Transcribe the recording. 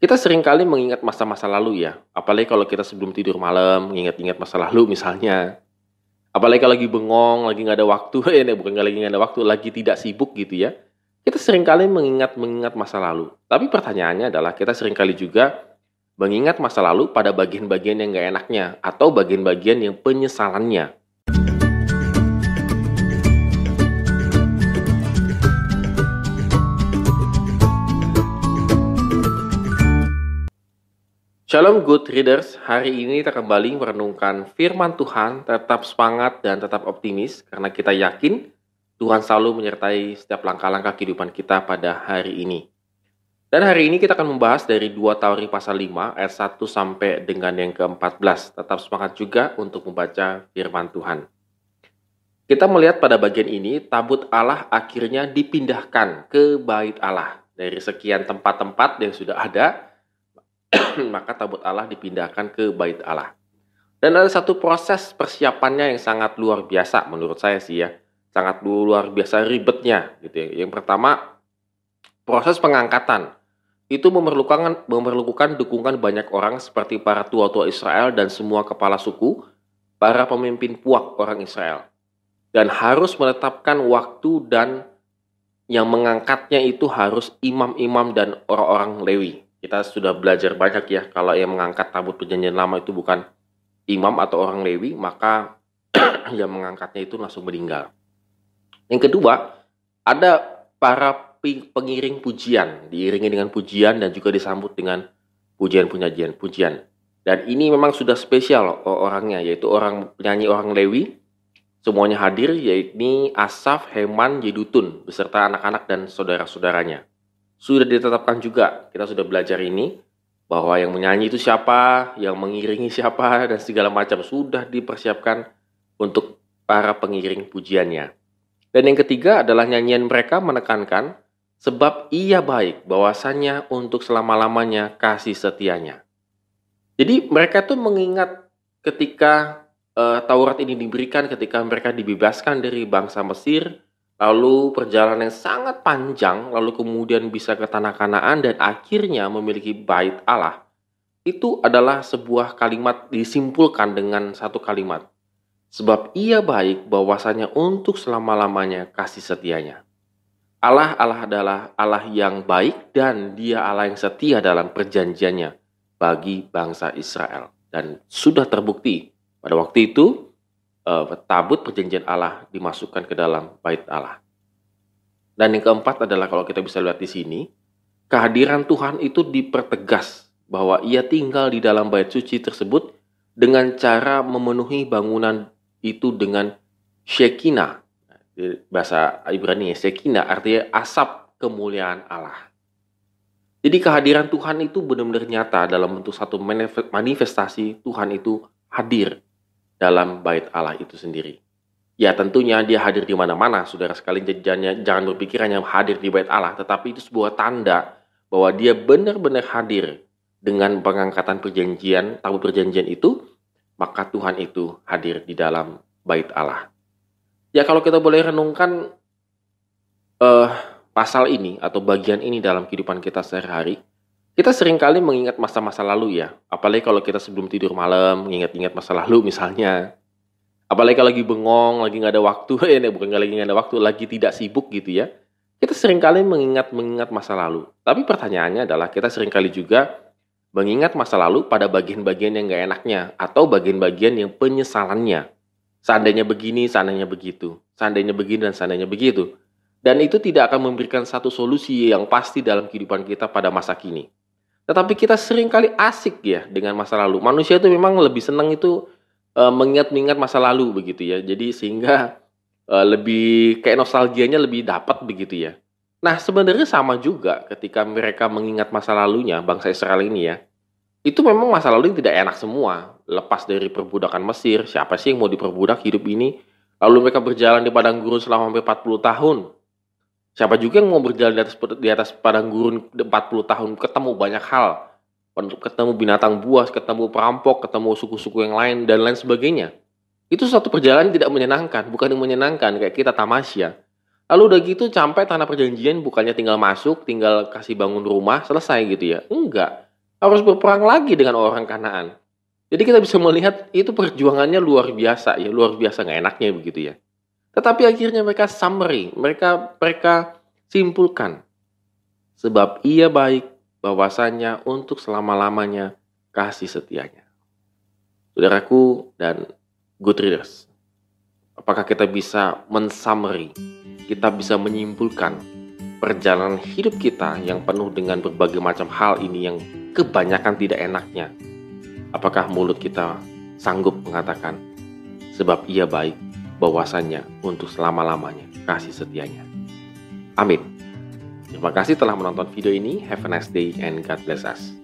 Kita sering kali mengingat masa-masa lalu ya, apalagi kalau kita sebelum tidur malam mengingat-ingat masa lalu misalnya. Apalagi kalau lagi bengong, lagi nggak ada waktu, eh bukan lagi nggak ada waktu, lagi tidak sibuk gitu ya. Kita sering kali mengingat-mengingat masa lalu. Tapi pertanyaannya adalah kita sering kali juga mengingat masa lalu pada bagian-bagian yang nggak enaknya atau bagian-bagian yang penyesalannya. Shalom good readers, hari ini kita kembali merenungkan firman Tuhan, tetap semangat dan tetap optimis karena kita yakin Tuhan selalu menyertai setiap langkah-langkah kehidupan kita pada hari ini. Dan hari ini kita akan membahas dari 2 Tauri pasal 5 ayat 1 sampai dengan yang ke-14. Tetap semangat juga untuk membaca firman Tuhan. Kita melihat pada bagian ini tabut Allah akhirnya dipindahkan ke bait Allah. Dari sekian tempat-tempat yang sudah ada, maka tabut Allah dipindahkan ke bait Allah. Dan ada satu proses persiapannya yang sangat luar biasa menurut saya sih ya. Sangat luar biasa ribetnya gitu ya. Yang pertama, proses pengangkatan. Itu memerlukan memerlukan dukungan banyak orang seperti para tua-tua Israel dan semua kepala suku, para pemimpin puak orang Israel. Dan harus menetapkan waktu dan yang mengangkatnya itu harus imam-imam dan orang-orang Lewi kita sudah belajar banyak ya kalau yang mengangkat tabut perjanjian lama itu bukan imam atau orang Lewi maka yang mengangkatnya itu langsung meninggal. Yang kedua, ada para pengiring pujian diiringi dengan pujian dan juga disambut dengan pujian-pujian pujian. Dan ini memang sudah spesial orangnya yaitu orang penyanyi orang Lewi semuanya hadir yaitu Asaf, Heman, Yedutun beserta anak-anak dan saudara-saudaranya sudah ditetapkan juga. Kita sudah belajar ini bahwa yang menyanyi itu siapa, yang mengiringi siapa dan segala macam sudah dipersiapkan untuk para pengiring pujiannya. Dan yang ketiga adalah nyanyian mereka menekankan sebab ia baik bahwasannya untuk selama-lamanya kasih setianya. Jadi mereka tuh mengingat ketika uh, Taurat ini diberikan ketika mereka dibebaskan dari bangsa Mesir, lalu perjalanan yang sangat panjang, lalu kemudian bisa ke tanah Kanaan dan akhirnya memiliki bait Allah, itu adalah sebuah kalimat disimpulkan dengan satu kalimat. Sebab ia baik bahwasanya untuk selama-lamanya kasih setianya. Allah Allah adalah Allah yang baik dan dia Allah yang setia dalam perjanjiannya bagi bangsa Israel. Dan sudah terbukti pada waktu itu uh, tabut perjanjian Allah dimasukkan ke dalam bait Allah. Dan yang keempat adalah kalau kita bisa lihat di sini, kehadiran Tuhan itu dipertegas bahwa ia tinggal di dalam bait suci tersebut dengan cara memenuhi bangunan itu dengan Shekinah. Bahasa Ibrani Shekinah artinya asap kemuliaan Allah. Jadi kehadiran Tuhan itu benar-benar nyata dalam bentuk satu manifestasi Tuhan itu hadir dalam bait Allah itu sendiri. Ya tentunya dia hadir di mana-mana, saudara sekalian jangan, jangan berpikir hanya hadir di bait Allah, tetapi itu sebuah tanda bahwa dia benar-benar hadir dengan pengangkatan perjanjian, tabut perjanjian itu, maka Tuhan itu hadir di dalam bait Allah. Ya kalau kita boleh renungkan uh, pasal ini atau bagian ini dalam kehidupan kita sehari-hari, kita sering kali mengingat masa-masa lalu ya, apalagi kalau kita sebelum tidur malam mengingat-ingat masa lalu misalnya. Apalagi kalau lagi bengong, lagi nggak ada waktu, ya bukan lagi nggak ada waktu, lagi tidak sibuk gitu ya. Kita sering kali mengingat-mengingat masa lalu. Tapi pertanyaannya adalah kita sering kali juga mengingat masa lalu pada bagian-bagian yang nggak enaknya atau bagian-bagian yang penyesalannya. Seandainya begini, seandainya begitu. Seandainya begini dan seandainya begitu. Dan itu tidak akan memberikan satu solusi yang pasti dalam kehidupan kita pada masa kini. Tetapi kita sering kali asik ya dengan masa lalu. Manusia itu memang lebih senang itu uh, mengingat-ingat masa lalu begitu ya. Jadi sehingga uh, lebih kayak nostalgianya lebih dapat begitu ya. Nah sebenarnya sama juga ketika mereka mengingat masa lalunya bangsa Israel ini ya. Itu memang masa lalu yang tidak enak semua. Lepas dari perbudakan Mesir, siapa sih yang mau diperbudak hidup ini? Lalu mereka berjalan di padang gurun selama hampir 40 tahun Siapa juga yang mau berjalan di atas, di atas padang gurun 40 tahun ketemu banyak hal. Ketemu binatang buas, ketemu perampok, ketemu suku-suku yang lain, dan lain sebagainya. Itu suatu perjalanan tidak menyenangkan, bukan yang menyenangkan kayak kita tamasya. Lalu udah gitu sampai tanah perjanjian bukannya tinggal masuk, tinggal kasih bangun rumah, selesai gitu ya. Enggak. harus berperang lagi dengan orang Kanaan. Jadi kita bisa melihat itu perjuangannya luar biasa ya, luar biasa nggak enaknya begitu ya. Tetapi akhirnya mereka summary, mereka mereka simpulkan sebab ia baik bahwasanya untuk selama-lamanya kasih setianya. Saudaraku dan good readers, apakah kita bisa mensummary, kita bisa menyimpulkan perjalanan hidup kita yang penuh dengan berbagai macam hal ini yang kebanyakan tidak enaknya Apakah mulut kita sanggup mengatakan, sebab ia baik bahwasannya untuk selama-lamanya kasih setianya. Amin. Terima kasih telah menonton video ini. Have a nice day and God bless us.